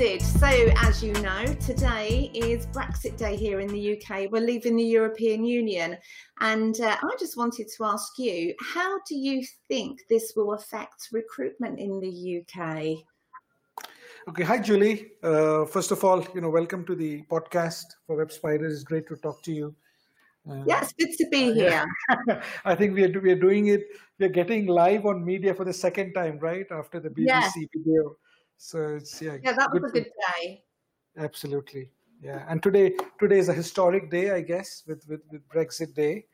Sid. So, as you know, today is Brexit Day here in the UK. We're leaving the European Union. And uh, I just wanted to ask you how do you think this will affect recruitment in the UK? Okay, hi Julie. Uh, first of all, you know, welcome to the podcast for Web Spiders. It's great to talk to you. Uh, yes, good to be here. I think we are we are doing it. We are getting live on media for the second time, right after the BBC yes. video. So it's yeah. Yeah, that was a good day. Absolutely, yeah. And today today is a historic day, I guess, with with, with Brexit Day.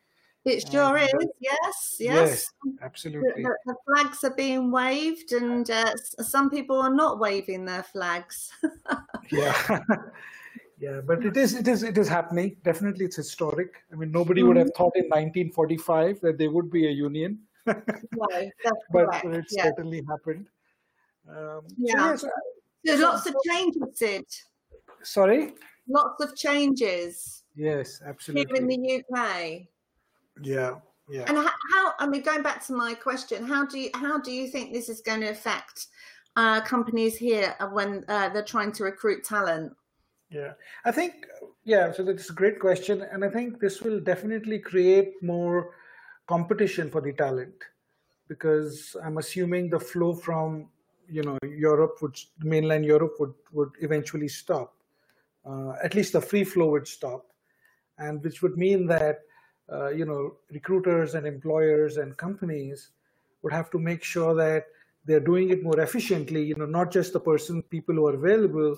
It sure is. Yes, yes. Yes, absolutely. The, the, flags are being waved, and uh, some people are not waving their flags. yeah, yeah. But it is, it is, it is happening. Definitely, it's historic. I mean, nobody mm-hmm. would have mm-hmm. thought in 1945 that there would be a union. no, but correct. it yeah. certainly happened. Um, yeah. So, yes, so lots of changes, Sid. Sorry. Lots of changes. Yes, absolutely. Here in the UK. Yeah, yeah. And how? I mean, going back to my question, how do you how do you think this is going to affect uh, companies here when uh, they're trying to recruit talent? Yeah, I think yeah. So that's a great question, and I think this will definitely create more competition for the talent because I'm assuming the flow from you know Europe would mainland Europe would would eventually stop. Uh, at least the free flow would stop, and which would mean that uh, you know recruiters and employers and companies would have to make sure that they're doing it more efficiently. You know, not just the person people who are available.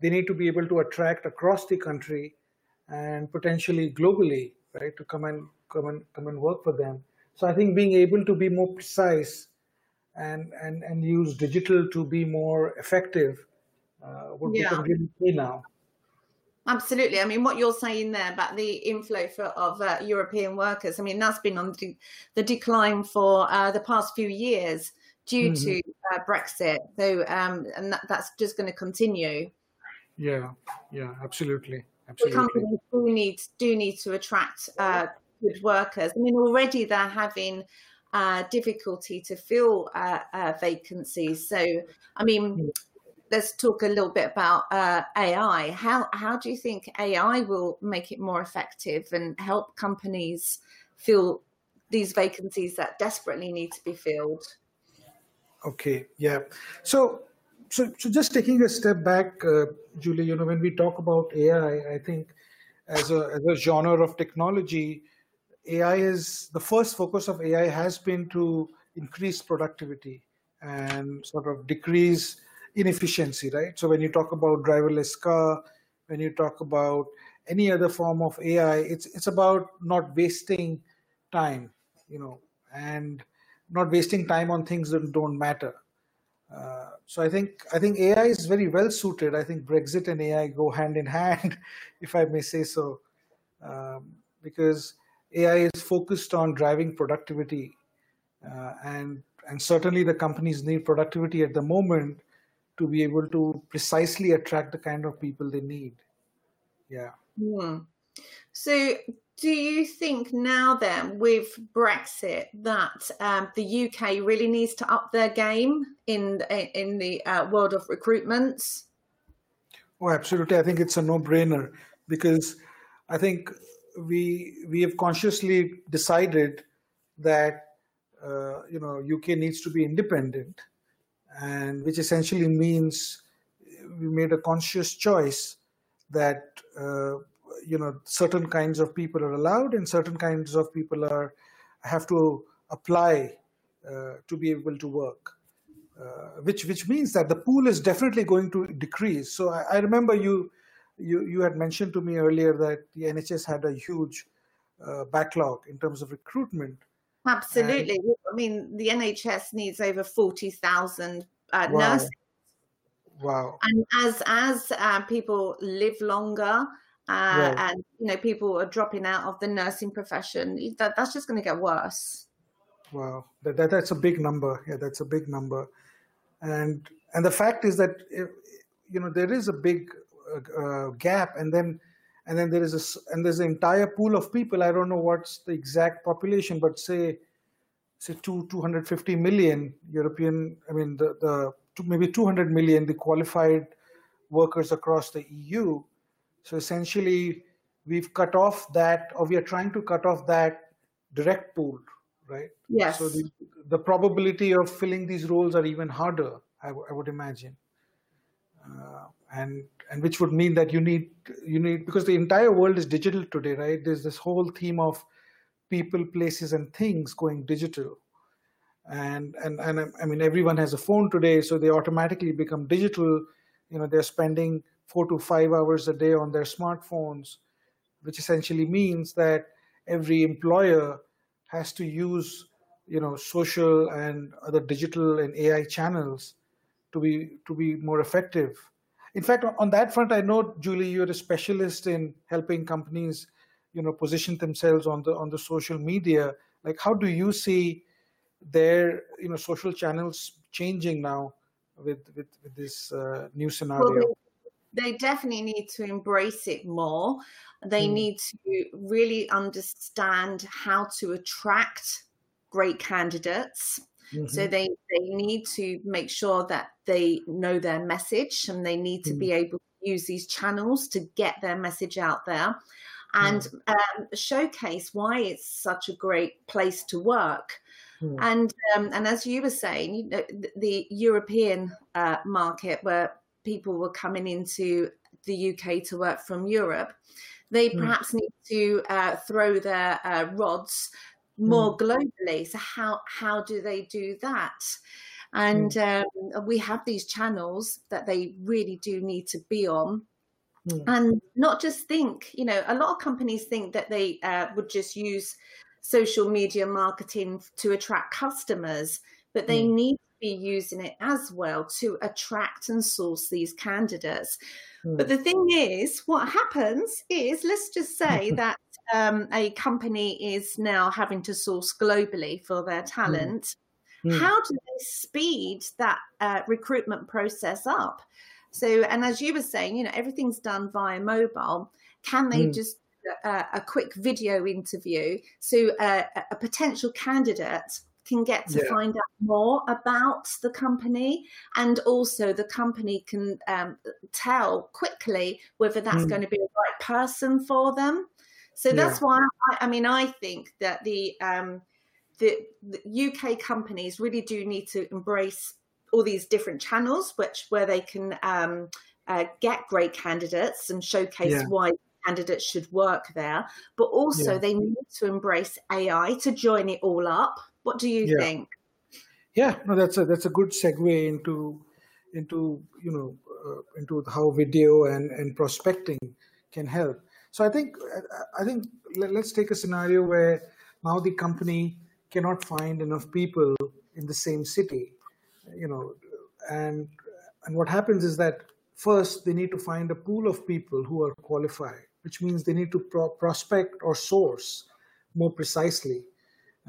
They need to be able to attract across the country and potentially globally, right, to come and come and come and work for them. So I think being able to be more precise and and and use digital to be more effective uh, would yeah. become really key now. Absolutely. I mean, what you're saying there about the inflow for, of uh, European workers, I mean, that's been on the, the decline for uh, the past few years due mm-hmm. to uh, Brexit. So, um, and that, that's just going to continue. Yeah, yeah, absolutely. Absolutely. The companies do need, do need to attract uh, good workers. I mean, already they're having uh, difficulty to fill uh, uh, vacancies. So, I mean, hmm. let's talk a little bit about uh, AI. How how do you think AI will make it more effective and help companies fill these vacancies that desperately need to be filled? Okay, yeah. So, so, so just taking a step back, uh, Julie. You know, when we talk about AI, I think as a as a genre of technology AI is the first focus of AI has been to increase productivity and sort of decrease inefficiency, right? So when you talk about driverless car, when you talk about any other form of AI, it's it's about not wasting time, you know, and not wasting time on things that don't matter. Uh, so I think I think AI is very well suited. I think Brexit and AI go hand in hand, if I may say so, um, because AI is focused on driving productivity, uh, and and certainly the companies need productivity at the moment to be able to precisely attract the kind of people they need. Yeah. Hmm. So, do you think now then with Brexit that um, the UK really needs to up their game in in the uh, world of recruitments? Oh, absolutely. I think it's a no-brainer because I think we we have consciously decided that uh, you know UK needs to be independent, and which essentially means we made a conscious choice that uh, you know certain kinds of people are allowed and certain kinds of people are have to apply uh, to be able to work. Uh, which which means that the pool is definitely going to decrease. So I, I remember you you, you had mentioned to me earlier that the NHS had a huge uh, backlog in terms of recruitment. Absolutely. And, I mean, the NHS needs over 40,000 uh, wow. nurses. Wow. And as as uh, people live longer, uh, and you know people are dropping out of the nursing profession, that, that's just going to get worse. Wow, that, that that's a big number. Yeah, that's a big number, and and the fact is that if, you know there is a big uh, gap and then and then there is a and there's an entire pool of people i don't know what's the exact population but say say two 250 million european i mean the the maybe 200 million the qualified workers across the EU. So essentially, we've cut off that, or we are trying to cut off that direct pool, right? Yes. So the, the probability of filling these roles are even harder, I, w- I would imagine. Uh, and and which would mean that you need you need because the entire world is digital today, right? There's this whole theme of people, places, and things going digital, and and and I mean everyone has a phone today, so they automatically become digital. You know, they're spending four to five hours a day on their smartphones, which essentially means that every employer has to use you know social and other digital and AI channels to be to be more effective. In fact, on that front, I know Julie, you're a specialist in helping companies, you know, position themselves on the on the social media. Like, how do you see their you know social channels changing now with with, with this uh, new scenario? Well, they, definitely need to embrace it more. They mm. need to really understand how to attract great candidates Mm-hmm. So they, they need to make sure that they know their message and they need to mm-hmm. be able to use these channels to get their message out there and um, showcase why it's such a great place to work. Mm. And um, and as you were saying, you know, the, the European uh, market where people were coming into the UK to work from Europe, they mm. perhaps need to uh, throw their uh, rods more mm. globally. So how how do they do that? And mm. um, we have these channels that they really do need to be on. Mm. And not just think, you know, a lot of companies think that they uh, would just use social media marketing to attract customers, but they need to be using it as well to attract and source these candidates. But mm. the thing is, what happens is, let's just say that um, a company is now having to source globally for their hmm. talent, mm. how do they speed that uh, recruitment process up? So, and as you were saying, you know, everything's done via mobile. Can they mm. just uh, a quick video interview so uh, a potential candidate can get to yeah. find out more about the company and also the company can um, tell quickly whether that's mm. going to be the right person for them so that's yeah. why I, I, mean I think that the um, the, the UK companies really do need to embrace all these different channels, which where they can um, uh, get great candidates and showcase yeah. why candidates should work there. But also yeah. they need to embrace AI to join it all up. What do you think? Yeah, no, that's a that's a good segue into into you know uh, into how video and and prospecting can help. So I think I think let's take a scenario where now the company cannot find enough people in the same city, you know, and and what happens is that first they need to find a pool of people who are qualified, which means they need to pro- prospect or source more precisely.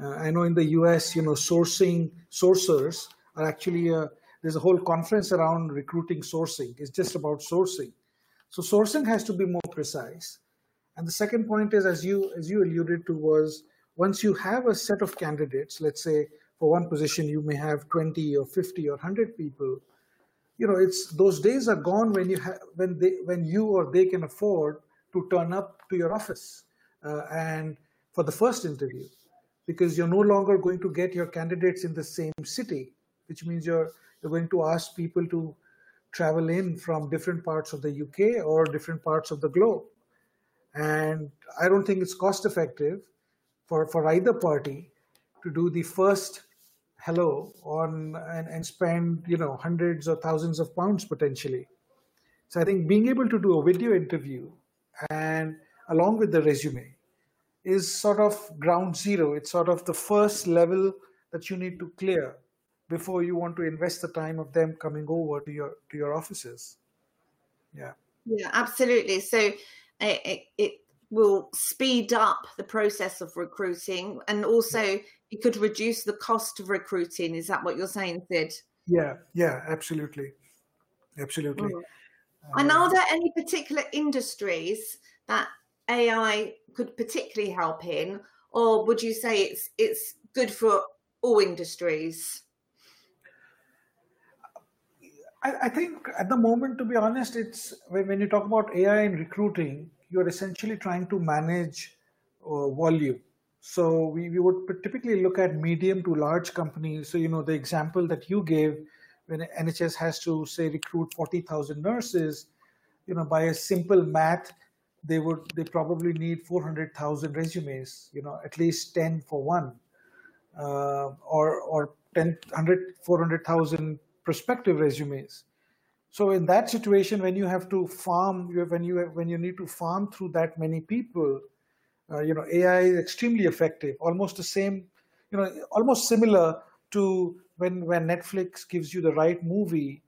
Uh, I know in the U.S., you know, sourcing sourcers are actually a, there's a whole conference around recruiting sourcing. It's just about sourcing. So sourcing has to be more precise. And the second point is, as you as you alluded to, was once you have a set of candidates, let's say for one position you may have 20 or 50 or 100 people, you know, it's those days are gone when you have when they when you or they can afford to turn up to your office uh, and for the first interview, because you're no longer going to get your candidates in the same city, which means you're you're going to ask people to travel in from different parts of the UK or different parts of the globe and I don't think it's cost effective for, for either party to do the first hello on and, and spend you know hundreds or thousands of pounds potentially. So I think being able to do a video interview and along with the resume is sort of ground zero. It's sort of the first level that you need to clear before you want to invest the time of them coming over to your to your offices. Yeah. Yeah, absolutely. So it, it, will speed up the process of recruiting and also it could reduce the cost of recruiting. Is that what you're saying sid? Yeah yeah absolutely. Absolutely. Mm. and are there any particular industries that ai could particularly help in? Or would you say it's it's good for all industries I, I, think at the moment, to be honest, it's when, you talk about AI in recruiting, you're essentially trying to manage uh, volume. So we, we would typically look at medium to large companies. So, you know, the example that you gave, when NHS has to say recruit 40,000 nurses, you know, by a simple math, they would they probably need 400,000 resumes, you know, at least 10 for one, uh, or or 10, 100, 400,000 prospective resumes. So in that situation, when you have to farm, when you when you need to farm through that many people, uh, you know, AI is extremely effective. Almost the same, you know, almost similar to when when Netflix gives you the right movie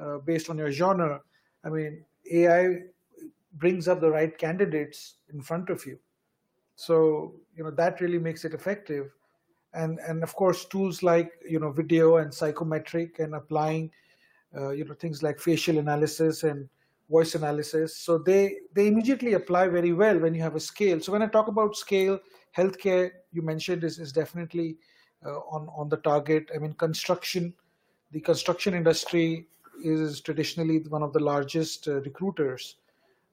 uh, based on your genre. I mean, AI brings up the right candidates in front of you. So you know that really makes it effective and and of course tools like you know video and psychometric and applying uh, you know things like facial analysis and voice analysis. So they they immediately apply very well when you have a scale. So when i talk about scale healthcare you mentioned is, is definitely uh, on on the target. I mean construction the construction industry is traditionally one of the largest uh, recruiters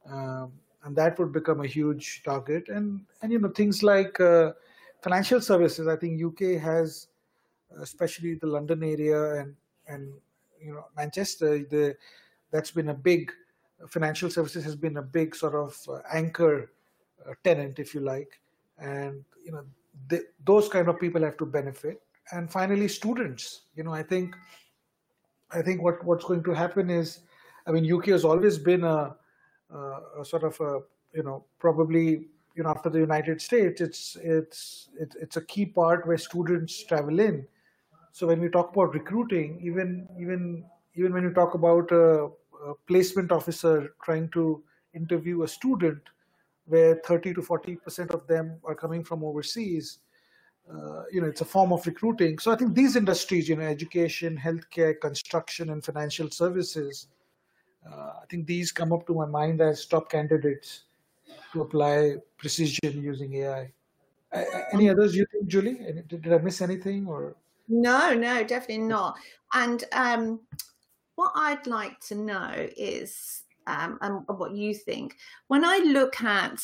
um, and that would become a huge target. And and you know things like uh, financial services, I think UK has, especially the London area and and you know Manchester, the that's been a big financial services has been a big sort of uh, anchor uh, tenant, if you like, and you know the, those kind of people have to benefit. And finally, students. You know, I think I think what what's going to happen is, I mean, UK has always been a, a, a sort of a you know probably you know after the United States, it's it's it's it's a key part where students travel in. So when we talk about recruiting, even even even when you talk about a, a placement officer trying to interview a student, where 30 to 40 percent of them are coming from overseas, uh, you know, it's a form of recruiting. So I think these industries, you know, education, healthcare, construction, and financial services, uh, I think these come up to my mind as top candidates to apply precision using AI. Any others you think, Julie? Did I miss anything or? No, no, definitely not. And um, what I'd like to know is, um, and what you think, when I look at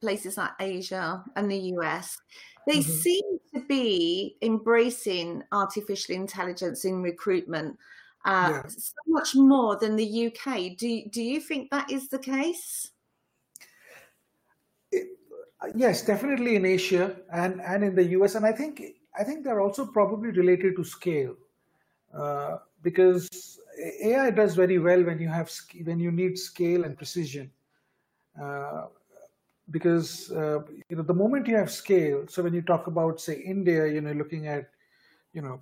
places like Asia and the US, they mm-hmm. seem to be embracing artificial intelligence in recruitment uh, yeah. so much more than the UK. Do do you think that is the case? Yes, definitely in Asia and, and in the US, and I think I think they're also probably related to scale, uh, because AI does very well when you have when you need scale and precision. Uh, because uh, you know the moment you have scale, so when you talk about say India, you know, looking at you know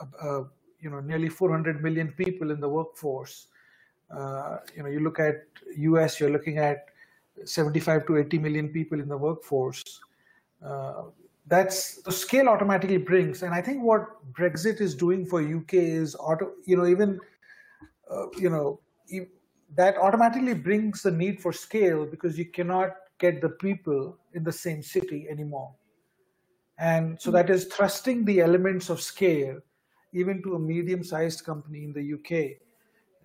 uh, uh, you know nearly 400 million people in the workforce. Uh, you know, you look at US, you're looking at 75 to 80 million people in the workforce. Uh, that's the scale automatically brings, and I think what Brexit is doing for UK is auto, you know, even uh, you know that automatically brings the need for scale because you cannot get the people in the same city anymore, and so that is thrusting the elements of scale even to a medium-sized company in the UK.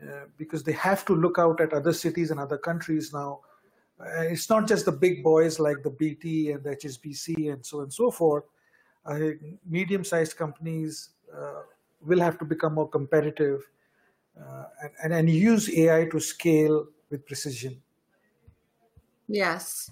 Uh, because they have to look out at other cities and other countries now uh, it's not just the big boys like the BT and the HSBC and so on and so forth. Uh, medium-sized companies uh, will have to become more competitive uh, and, and use AI to scale with precision. Yes.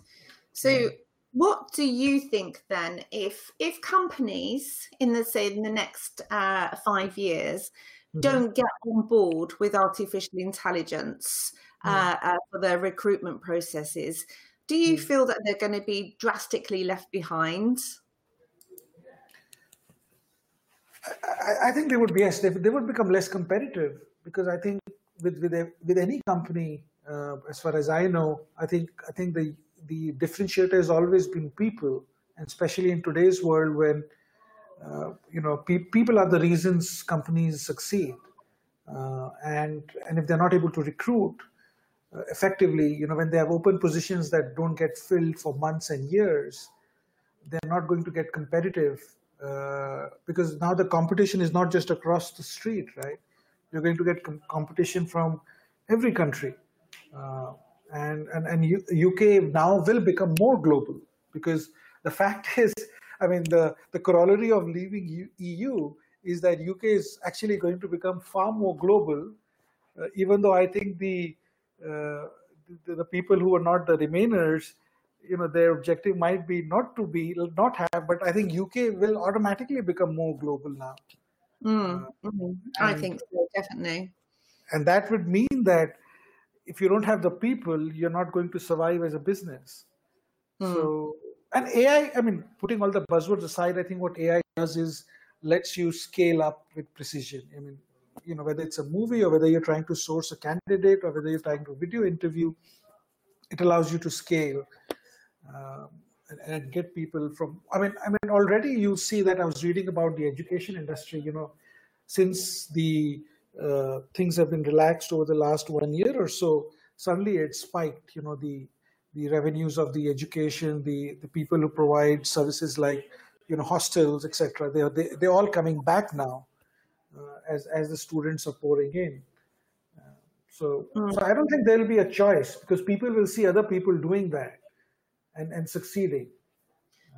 So, yeah. what do you think then, if if companies in the say in the next uh, five years mm-hmm. don't get on board with artificial intelligence? Uh, uh, for their recruitment processes. Do you feel that they're going to be drastically left behind? I, I think they would be yes, they, they, would become less competitive because I think with with, a, with any company, uh, as far as I know, I think I think the the differentiator has always been people, and especially in today's world when uh, you know pe- people are the reasons companies succeed, uh, and and if they're not able to recruit, effectively, you know, when they have open positions that don't get filled for months and years, they're not going to get competitive uh, because now the competition is not just across the street, right? You're going to get com- competition from every country. Uh, and and, and U- UK now will become more global because the fact is, I mean, the, the corollary of leaving U- EU is that UK is actually going to become far more global, uh, even though I think the, uh, the, the people who are not the remainers you know their objective might be not to be not have but i think uk will automatically become more global now. Mm, uh, mm, i think so definitely. and that would mean that if you don't have the people you're not going to survive as a business. Mm. so and ai i mean putting all the buzzwords aside i think what ai does is lets you scale up with precision. I mean you know whether it's a movie or whether you're trying to source a candidate or whether you're trying to video interview it allows you to scale um, and, and, get people from i mean i mean already you see that i was reading about the education industry you know since the uh, things have been relaxed over the last one year or so suddenly it spiked you know the the revenues of the education the the people who provide services like you know hostels etc they are they, they're all coming back now as as the students are pouring in uh, so, mm. so I don't think there will be a choice because people will see other people doing that and, and succeeding.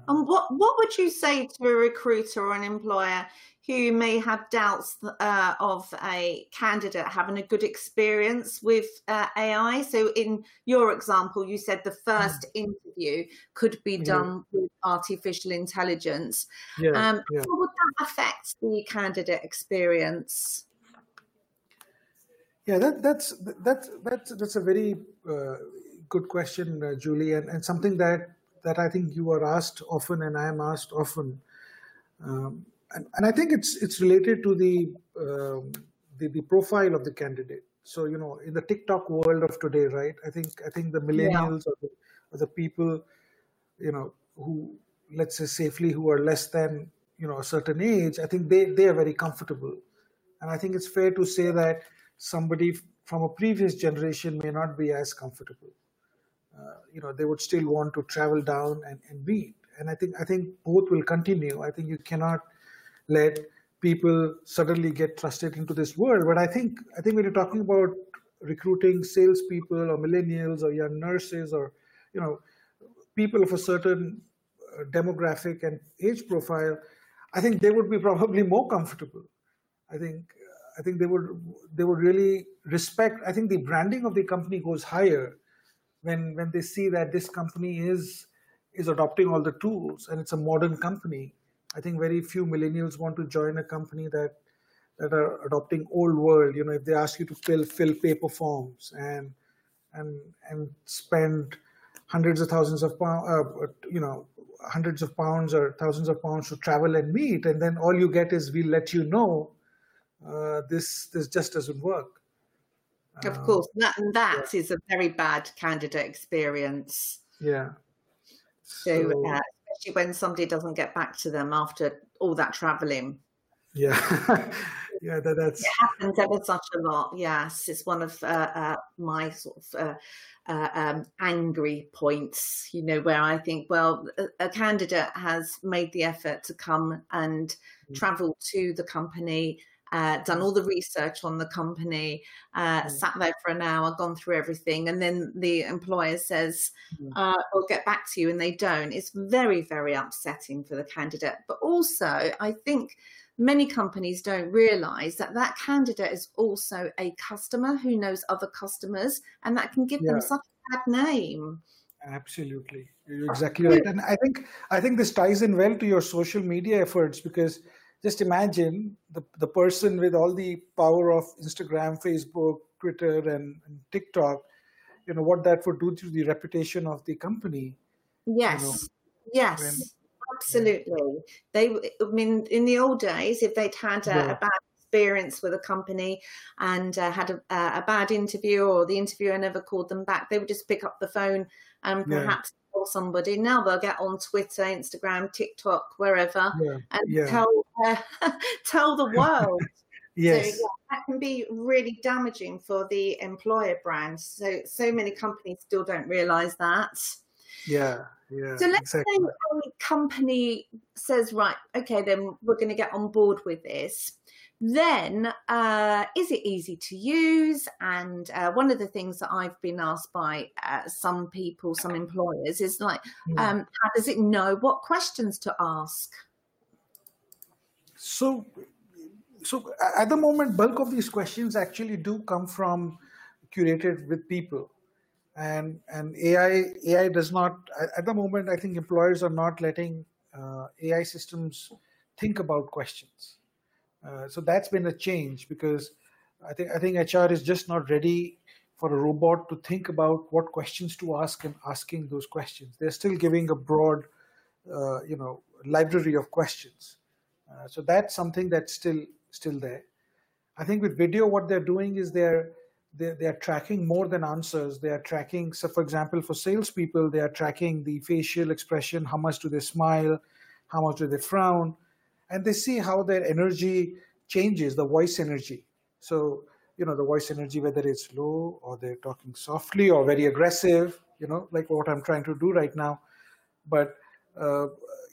And what, what would you say to a recruiter or an employer who may have doubts uh, of a candidate having a good experience with uh, AI? So, in your example, you said the first mm. interview could be done yeah. with artificial intelligence. Yeah, um, yeah. Would that affect the candidate experience? Yeah, that, that's that's that's that's a very uh, good question, uh, Julie, and, and something that that I think you are asked often, and I am asked often. Um, and, and I think it's it's related to the, um, the the profile of the candidate. So you know, in the TikTok world of today, right? I think I think the millennials yeah. or, the, or the people, you know, who let's say safely who are less than you know a certain age, I think they they are very comfortable, and I think it's fair to say that somebody from a previous generation may not be as comfortable. Uh, you know they would still want to travel down and, and meet. And i think i think both will continue. I think you cannot let people suddenly get thrusted into this world. But i think i think when you're talking about recruiting salespeople or millennials or young nurses or you know people of a certain uh, demographic and age profile i think they would be probably more comfortable. I think i think they would they would really respect i think the branding of the company goes higher when when they see that this company is is adopting all the tools and it's a modern company. I think very few millennials want to join a company that that are adopting old world. You know if they ask you to fill fill paper forms and and and spend hundreds of thousands of pounds uh, you know hundreds of pounds or thousands of pounds to travel and meet and then all you get is we'll let you know uh, this this just doesn't work of um, course, that that yeah. is a very bad candidate experience. Yeah. So, so uh, especially when somebody doesn't get back to them after all that traveling. Yeah, yeah, that, that's it happens ever such a lot. Yes, it's one of uh, uh, my sort of uh, uh, um, angry points. You know, where I think, well, a, a candidate has made the effort to come and mm-hmm. travel to the company uh, done all the research on the company, uh, mm. sat there for an hour, gone through everything, and then the employer says, mm. uh, "We'll get back to you," and they don't. It's very, very upsetting for the candidate. But also, I think many companies don't realize that that candidate is also a customer who knows other customers, and that can give yeah. them such a bad name. Absolutely, you're exactly right, and I think I think this ties in well to your social media efforts because just imagine the, the person with all the power of Instagram, Facebook, Twitter, and, and TikTok, you know, what that would do to the reputation of the company. Yes. You know, yes. Absolutely. They, I mean, in the old days, if they'd had a, yeah. a bad experience with a company and uh, had a, a, bad interview or the interviewer never called them back, they would just pick up the phone and perhaps yeah. somebody. Now they'll get on Twitter, Instagram, TikTok, wherever, yeah. and tell uh, tell the world. yes. So, that can be really damaging for the employer brand. So so many companies still don't realise that. Yeah, yeah. So let's exactly. say a company says, right, okay, then we're going to get on board with this. Then, uh, is it easy to use? And uh, one of the things that I've been asked by uh, some people, some employers, is like, Hmm. um, how does it know what questions to ask? So, so at the moment, bulk of these questions actually do come from curated with people, and and AI AI does not at the moment. I think employers are not letting uh, AI systems think about questions. Uh, so that's been a change because I think I think HR is just not ready for a robot to think about what questions to ask and asking those questions. They're still giving a broad, uh, you know, library of questions. Uh, so that's something that's still still there. I think with video, what they're doing is they're they're, they're tracking more than answers. They are tracking. So, for example, for salespeople, they are tracking the facial expression. How much do they smile? How much do they frown? And they see how their energy changes, the voice energy. So, you know, the voice energy, whether it's low or they're talking softly or very aggressive. You know, like what I'm trying to do right now. But uh,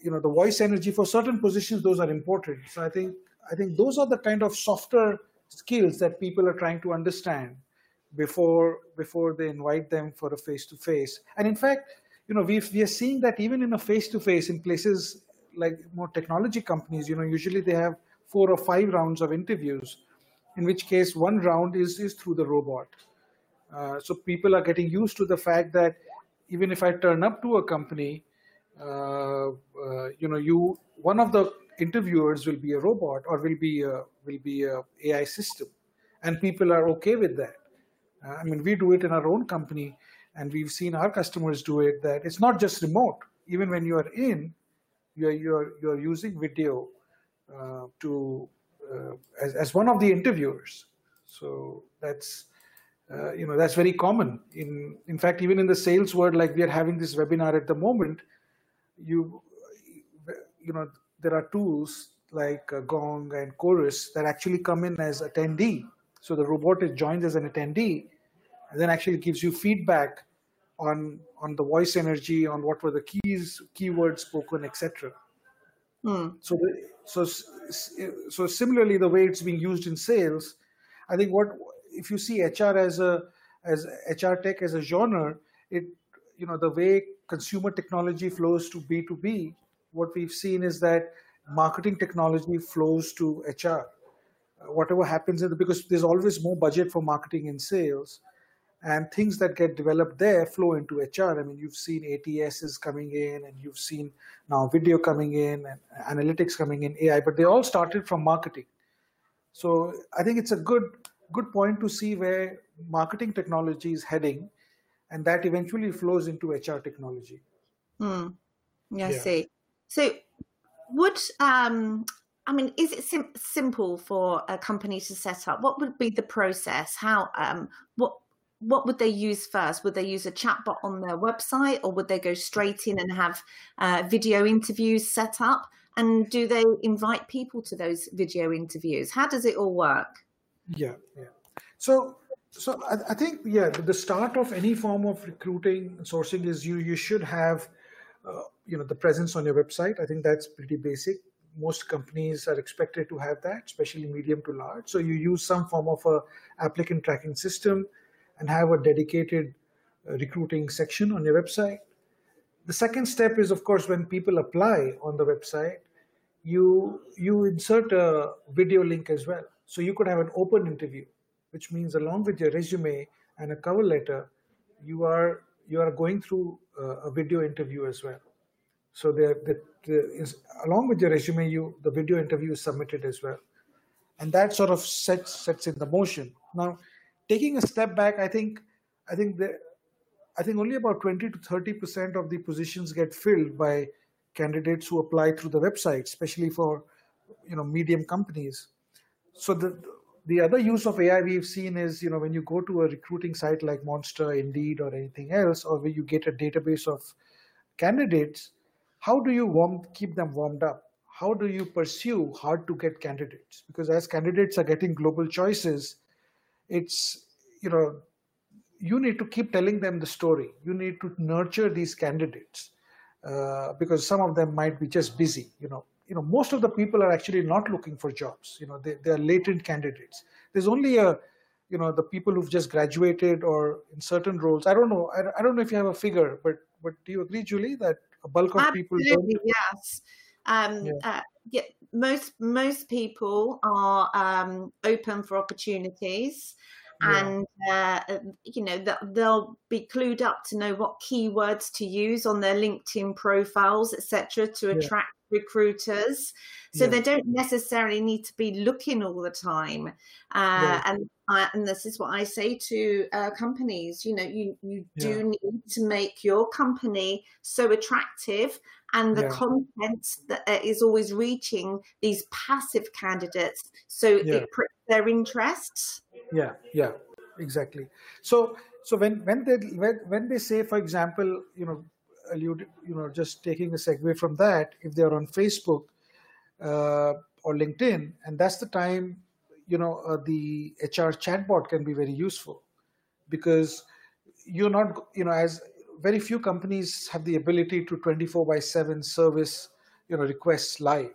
you know the voice energy for certain positions those are important so i think i think those are the kind of softer skills that people are trying to understand before before they invite them for a face to face and in fact you know we we are seeing that even in a face to face in places like more technology companies you know usually they have four or five rounds of interviews in which case one round is is through the robot. Uh, so people are getting used to the fact that even if i turn up to a company uh, uh, you know you one of the interviewers will be a robot or will be a, will be a ai system and people are okay with that i mean we do it in our own company and we've seen our customers do it that it's not just remote. Even when you are in you're you're you're using video uh, to uh, as, as one of the interviewers. So that's uh, you know that's very common. In in fact even in the sales world like we are having this webinar at the moment you you know there are tools like uh, gong and chorus that actually come in as attendee. So the robot is joined as an attendee and then actually gives you feedback on on the voice energy on what were the keys keywords spoken etc Hmm. so the, so so similarly the way it's being used in sales i think what if you see hr as a as hr tech as a genre it you know the way consumer technology flows to b2b what we've seen is that marketing technology flows to hr Uh, whatever happens in the because there's always more budget for marketing and sales and things that get developed there flow into hr i mean you've seen ats is coming in and you've seen now video coming in and analytics coming in ai but they all started from marketing so i think it's a good good point to see where marketing technology is heading and that eventually flows into hr technology Hmm. Yeah, I Yeah. see. So, would um, I mean, is it sim- simple for a company to set up? What would be the process? How um, what what would they use first? Would they use a chatbot on their website, or would they go straight in and have uh, video interviews set up? And do they invite people to those video interviews? How does it all work? Yeah, yeah. So, so I, I think yeah, the- start of any form of recruiting sourcing is you you should have, uh, you know, the presence on your website. I think that's pretty basic. Most companies are expected to have that, especially medium to large. So you use some form of a applicant tracking system, and have a dedicated uh, recruiting section on your website. The second step is, of course, when people apply on the website, you you insert a video link as well. So you could have an open interview, which means along with your resume and a cover letter, you are you are going through uh, a video interview as well. So the, the, the is, along with your resume, you the video interview is submitted as well, and that sort of sets sets in the motion. Now, taking a step back, I think I think the I think only about 20 to 30 percent of the positions get filled by candidates who apply through the website, especially for you know medium companies. So the the other use of AI we've seen is you know when you go to a recruiting site like Monster, Indeed, or anything else, or where you get a database of candidates, how do you warm keep them warmed up? How do you pursue hard to get candidates? Because as candidates are getting global choices, it's you know you need to keep telling them the story. You need to nurture these candidates uh, because some of them might be just busy. You know, you know, most of the people are actually not looking for jobs. You know, they, they are latent candidates. There's only a, you know, the people who've just graduated or in certain roles. I don't know. I, I don't know if you have a figure, but but do you agree, Julie, that a bulk of Absolutely, people? Yes. Um, yeah. Uh, yeah, most most people are um, open for opportunities and uh, you know that they'll be clued up to know what keywords to use on their linkedin profiles etc to attract yeah. Recruiters so yeah. they don't necessarily need to be looking all the time uh, and I, and this is what I say to uh, companies. You know, you you do need to make your company so attractive, and the yeah. content that uh, always reaching these passive candidates, so it pricks their interests yeah yeah exactly so so when when they when, when they say for example you know allude, you know just taking a segue from that if they're on facebook uh, or linkedin and that's the time you know uh, the hr chatbot can be very useful. Because you're not you know as very few companies have the ability to 24 by 7 service you know requests live.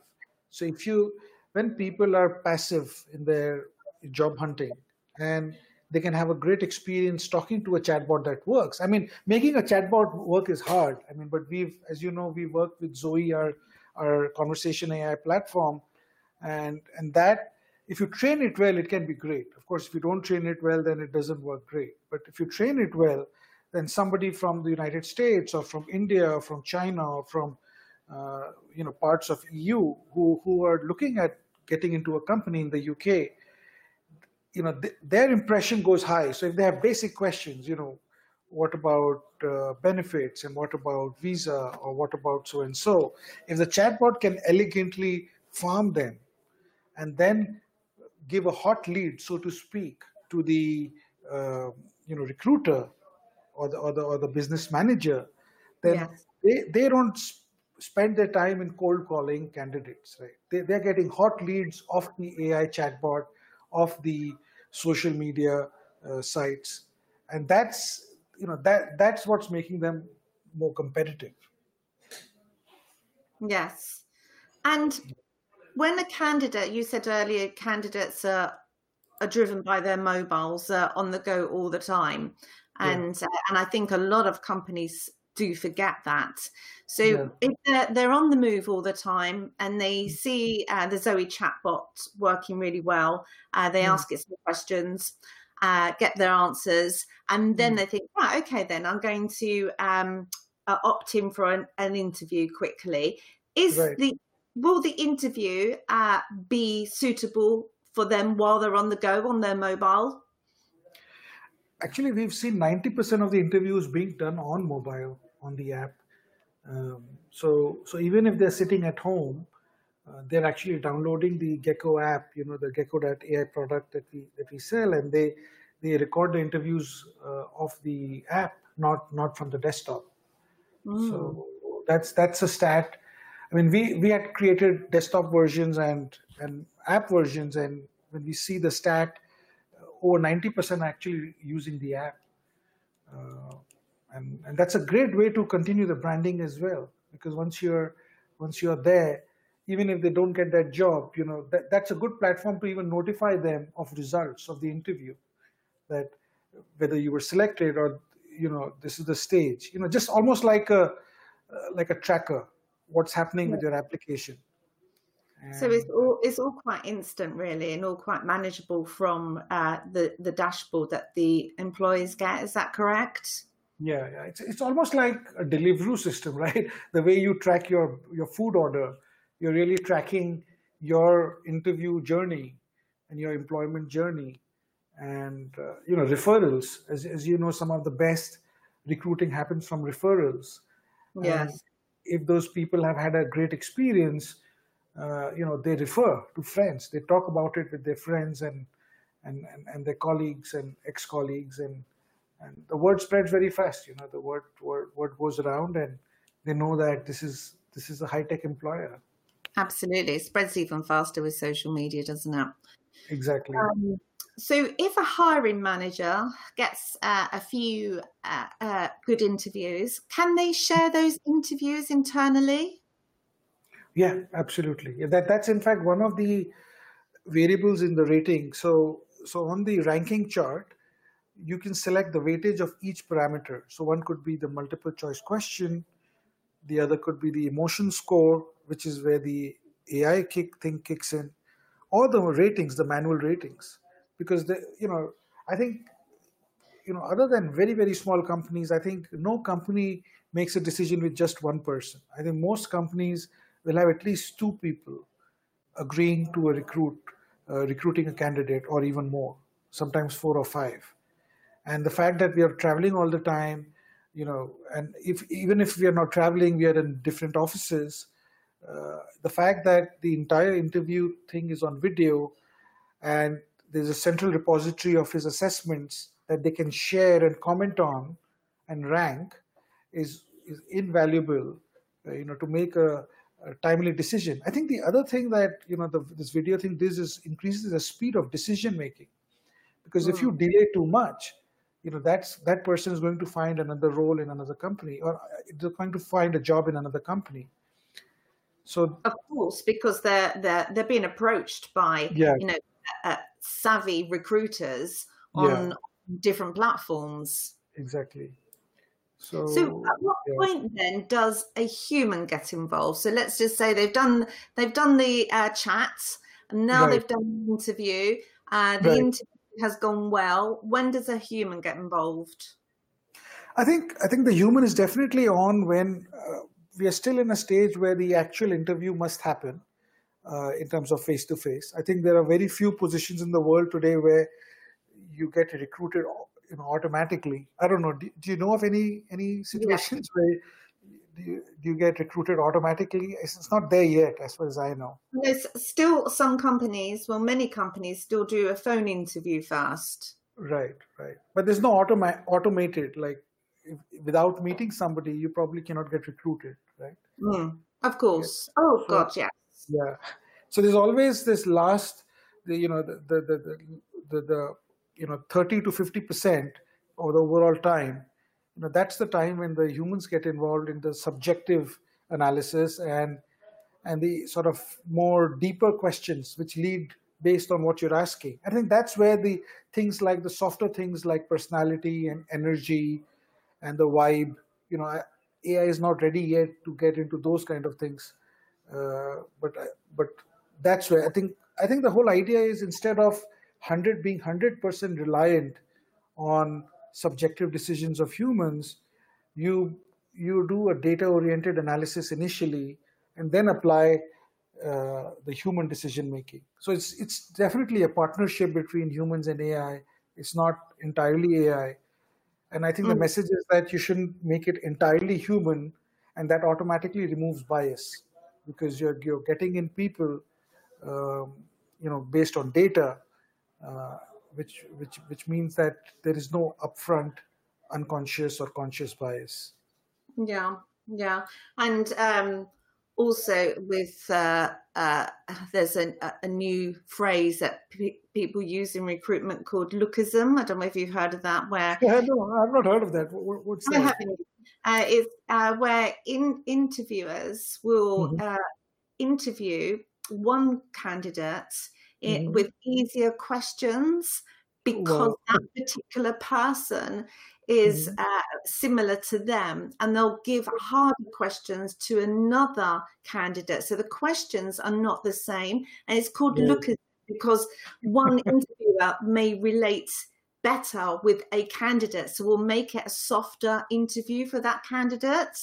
So if you when people are passive in their job hunting and they can have a great experience talking to a chatbot that works. I mean, making a chatbot work is hard. I mean, but we've, as you know, we worked with Zoe, our our conversation AI platform, and and that if you train it well, it can be great. Of course, if you don't train it well, then it doesn't work great. But if you train it well, then somebody from the United States or from India or from China or from uh, you know parts of EU who who are looking at getting into a company in the UK you know, th- their impression goes high. So if they have basic questions, you know, what about uh, benefits and what about visa or what about so and so, if the chatbot can elegantly farm them and then give a hot lead, so to speak, to the uh, you know recruiter or the or the, or the business manager, then yes. they they don't spend their time in cold calling candidates, right? They, they're getting hot leads off the AI chatbot of the social media uh, sites, and that's you know that that's what's making them more competitive. Yes, and when a candidate, you said earlier, candidates are are driven by their mobiles, uh, on the go all the time, and yeah. uh, and I think a lot of companies do forget that. So yeah. if they're, they're, on the move all the time and they mm. see uh, the Zoe chatbot working really well, uh, they mm. ask it some questions, uh, get their answers, and then mm. they think, right, okay, then I'm going to um, uh, opt in for an, an interview quickly. Is right. the will the interview uh, be suitable for them while they're on the go on their mobile? Actually, we've seen 90% of the interviews being done on mobile on the app. Um, so so even if they're sitting at home, uh, they're actually downloading the Gecko app, you know, the Gecko.ai product that we that we sell, and they they record the interviews uh, of the app, not not from the desktop. Mm. So that's that's a stat. I mean, we we had created desktop versions and and app versions, and when we see the stat, uh, over ninety percent actually using the app. Uh, and and that's a great way to continue the branding as well because once you're once you're there even if they don't get that job you know that, that's a good platform to even notify them of results of the interview. That whether you were selected or you know this is the stage you know just almost like a uh, like a tracker what's happening yeah. with your application. And so it's all it's all quite instant really and all quite manageable from uh, the the dashboard that the employees get. Is that correct yeah, yeah. It's, it's almost like a delivery system, right? The way you track your, your food order, you're really tracking your interview journey and your employment journey and, uh, you know, referrals. As, as you know, some of the best recruiting happens from referrals. Yes. And if those people have had a great experience, uh, you know, they refer to friends. They talk about it with their friends and, and, and, and their colleagues and ex-colleagues and and the word spreads very fast you know the word word, word goes around and they know that this is this is a high-tech employer absolutely it spreads even faster with social media doesn't it exactly um, so if a hiring manager gets uh, a few uh, uh, good interviews, can they share those interviews internally? Yeah, absolutely. Yeah, that that's in fact one of the variables in the rating. So so on the ranking chart, you can select the weightage of each parameter. So one could be the multiple choice question, the other could be the emotion score, which is where the AI kick thing kicks in, or the ratings, the manual ratings, because the you know I think you know other than very very small companies, I think no company makes a decision with just one person. I think most companies will have at least two people agreeing to a recruit, uh, recruiting a candidate, or even more, sometimes four or five. And the fact that we are traveling all the time, you know, and if even if we are not traveling, we are in different offices. Uh, the fact that the entire interview thing is on video, and there's a central repository of his assessments that they can share and comment on, and rank, is is invaluable. Uh, you know, to make a a timely decision. I think the other thing that you know the, this video thing this is increases the speed of decision making, because mm. if you hmm. delay too much, you know that's that person is going to find another role in another company, or they're going to find a job in another company. So of course, because they're they're they're being approached by yeah. you know uh, savvy recruiters on yeah. different platforms. Exactly. So, so at what yeah. point then does a human get involved? So let's just say they've done they've done the uh, chats and now right. they've done the interview. Uh, the right. interview has gone well. When does a human get involved? I think I think the human is definitely on when uh, we are still in a stage where the actual interview must happen uh, in terms of face to face. I think there are very few positions in the world today where you get recruited you know automatically i don't know do, do you know of any any situations yeah. where do you, do you get recruited automatically? It's not there yet as far as i know. There's still some companies well many companies still do a phone interview first. Right right. But there's no automa- automated like if, without meeting somebody you probably cannot get recruited right? Mm, of course. Yeah. oh so, god yes. yeah. So there's always this last the you know the the the, the, the, the you know 30 to 50 percent of the overall time you know that's the time when the humans get involved in the subjective analysis and and the sort of more deeper questions which lead based on what you're asking. I think that's where the things like the softer things like personality and energy and the vibe you know ai is not ready yet to get into those kind of things. Uh, but but that's where i think i think the whole idea is instead of 100 being 100% reliant on subjective decisions of humans you you do a data oriented analysis initially and then apply uh, the human decision making. So it's it's definitely a partnership between humans and ai it's not entirely ai and i think mm. the message is that you shouldn't make it entirely human and that automatically removes bias because you're you're getting in people um, you know based on data uh, which which which means that there is no upfront unconscious or conscious bias. Yeah, yeah, and um, also with uh, uh, there's a, a, new phrase that people use in recruitment called lookism. I don't know if you've heard of that. Where yeah, no, I've not heard of that. What, what's that? Uh, it's uh, where in interviewers will mm-hmm. Uh, interview one candidate it, mm-hmm. with easier questions because that particular person is mm-hmm. uh, similar to them and they'll give harder questions to another candidate so the questions are not the same and it's called yeah. look because one interviewer may relate better with a candidate so we'll make it a softer interview for that candidate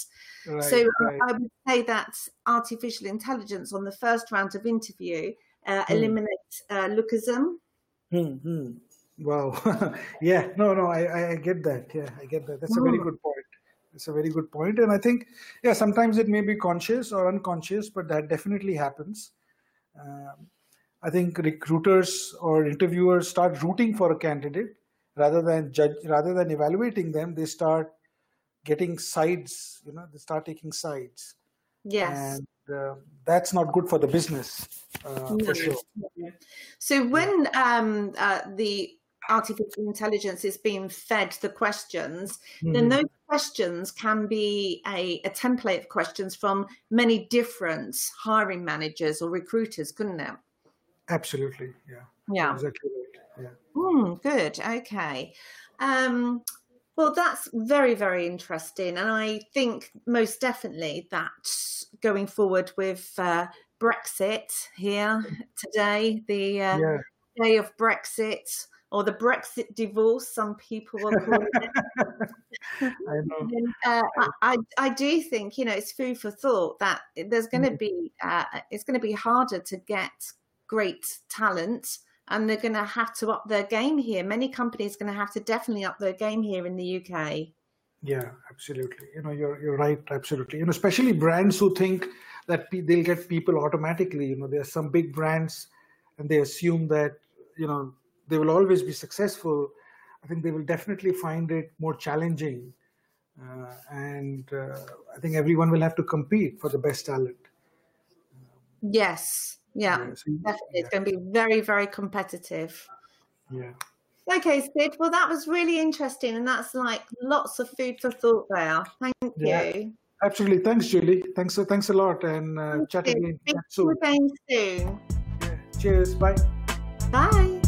right, so right. i would say that artificial intelligence on the first round of interview uh, hmm. eliminate uh, lookism. Hmm, Wow. yeah. No. No. I, I get that. Yeah. I get that. That's a very hmm. good point. It's a very good point. point, and I think yeah, sometimes it may be conscious or unconscious, but that definitely happens. Um, I think recruiters or interviewers start rooting for a candidate rather than judge, rather than evaluating them. They start getting sides. You know, they start taking sides. Yes. And uh, that's not good for the business uh, for sure. So when um, uh, the artificial intelligence is being fed the questions, mm-hmm. then those questions can be a, a, template of questions from many different hiring managers or recruiters, couldn't it? Absolutely, yeah. Yeah. Exactly right. Yeah. Mm, good. Okay. Um, well, that's very, very interesting. And I think most definitely that going forward with uh, Brexit here today, the uh, yeah. day of Brexit, or the Brexit divorce, some people will call it. I know. And, uh, I, I do think, you know, it's food for thought that there's going to mm. be, uh, it's going to be harder to get great talent and they're going to have to up their game here. Many companies are going to have to definitely up their game here in the UK. Yeah, absolutely. You know, you're you're right. Absolutely. You know, especially brands who think that they'll get people automatically. You know, there are some big brands, and they assume that you know they will always be successful. I think they will definitely find it more challenging, uh, and uh, I think everyone will have to compete for the best talent. Yes, yeah, yeah so, definitely. Yeah. It's going to be very, very competitive. Yeah. Okay, Sid. Well, that was really interesting, and that's like lots of food for thought there. Thank yeah, you. Absolutely. Thanks, Julie. Thanks. Thanks a lot, and uh, chat again soon. soon. Yeah. Cheers. Bye. Bye.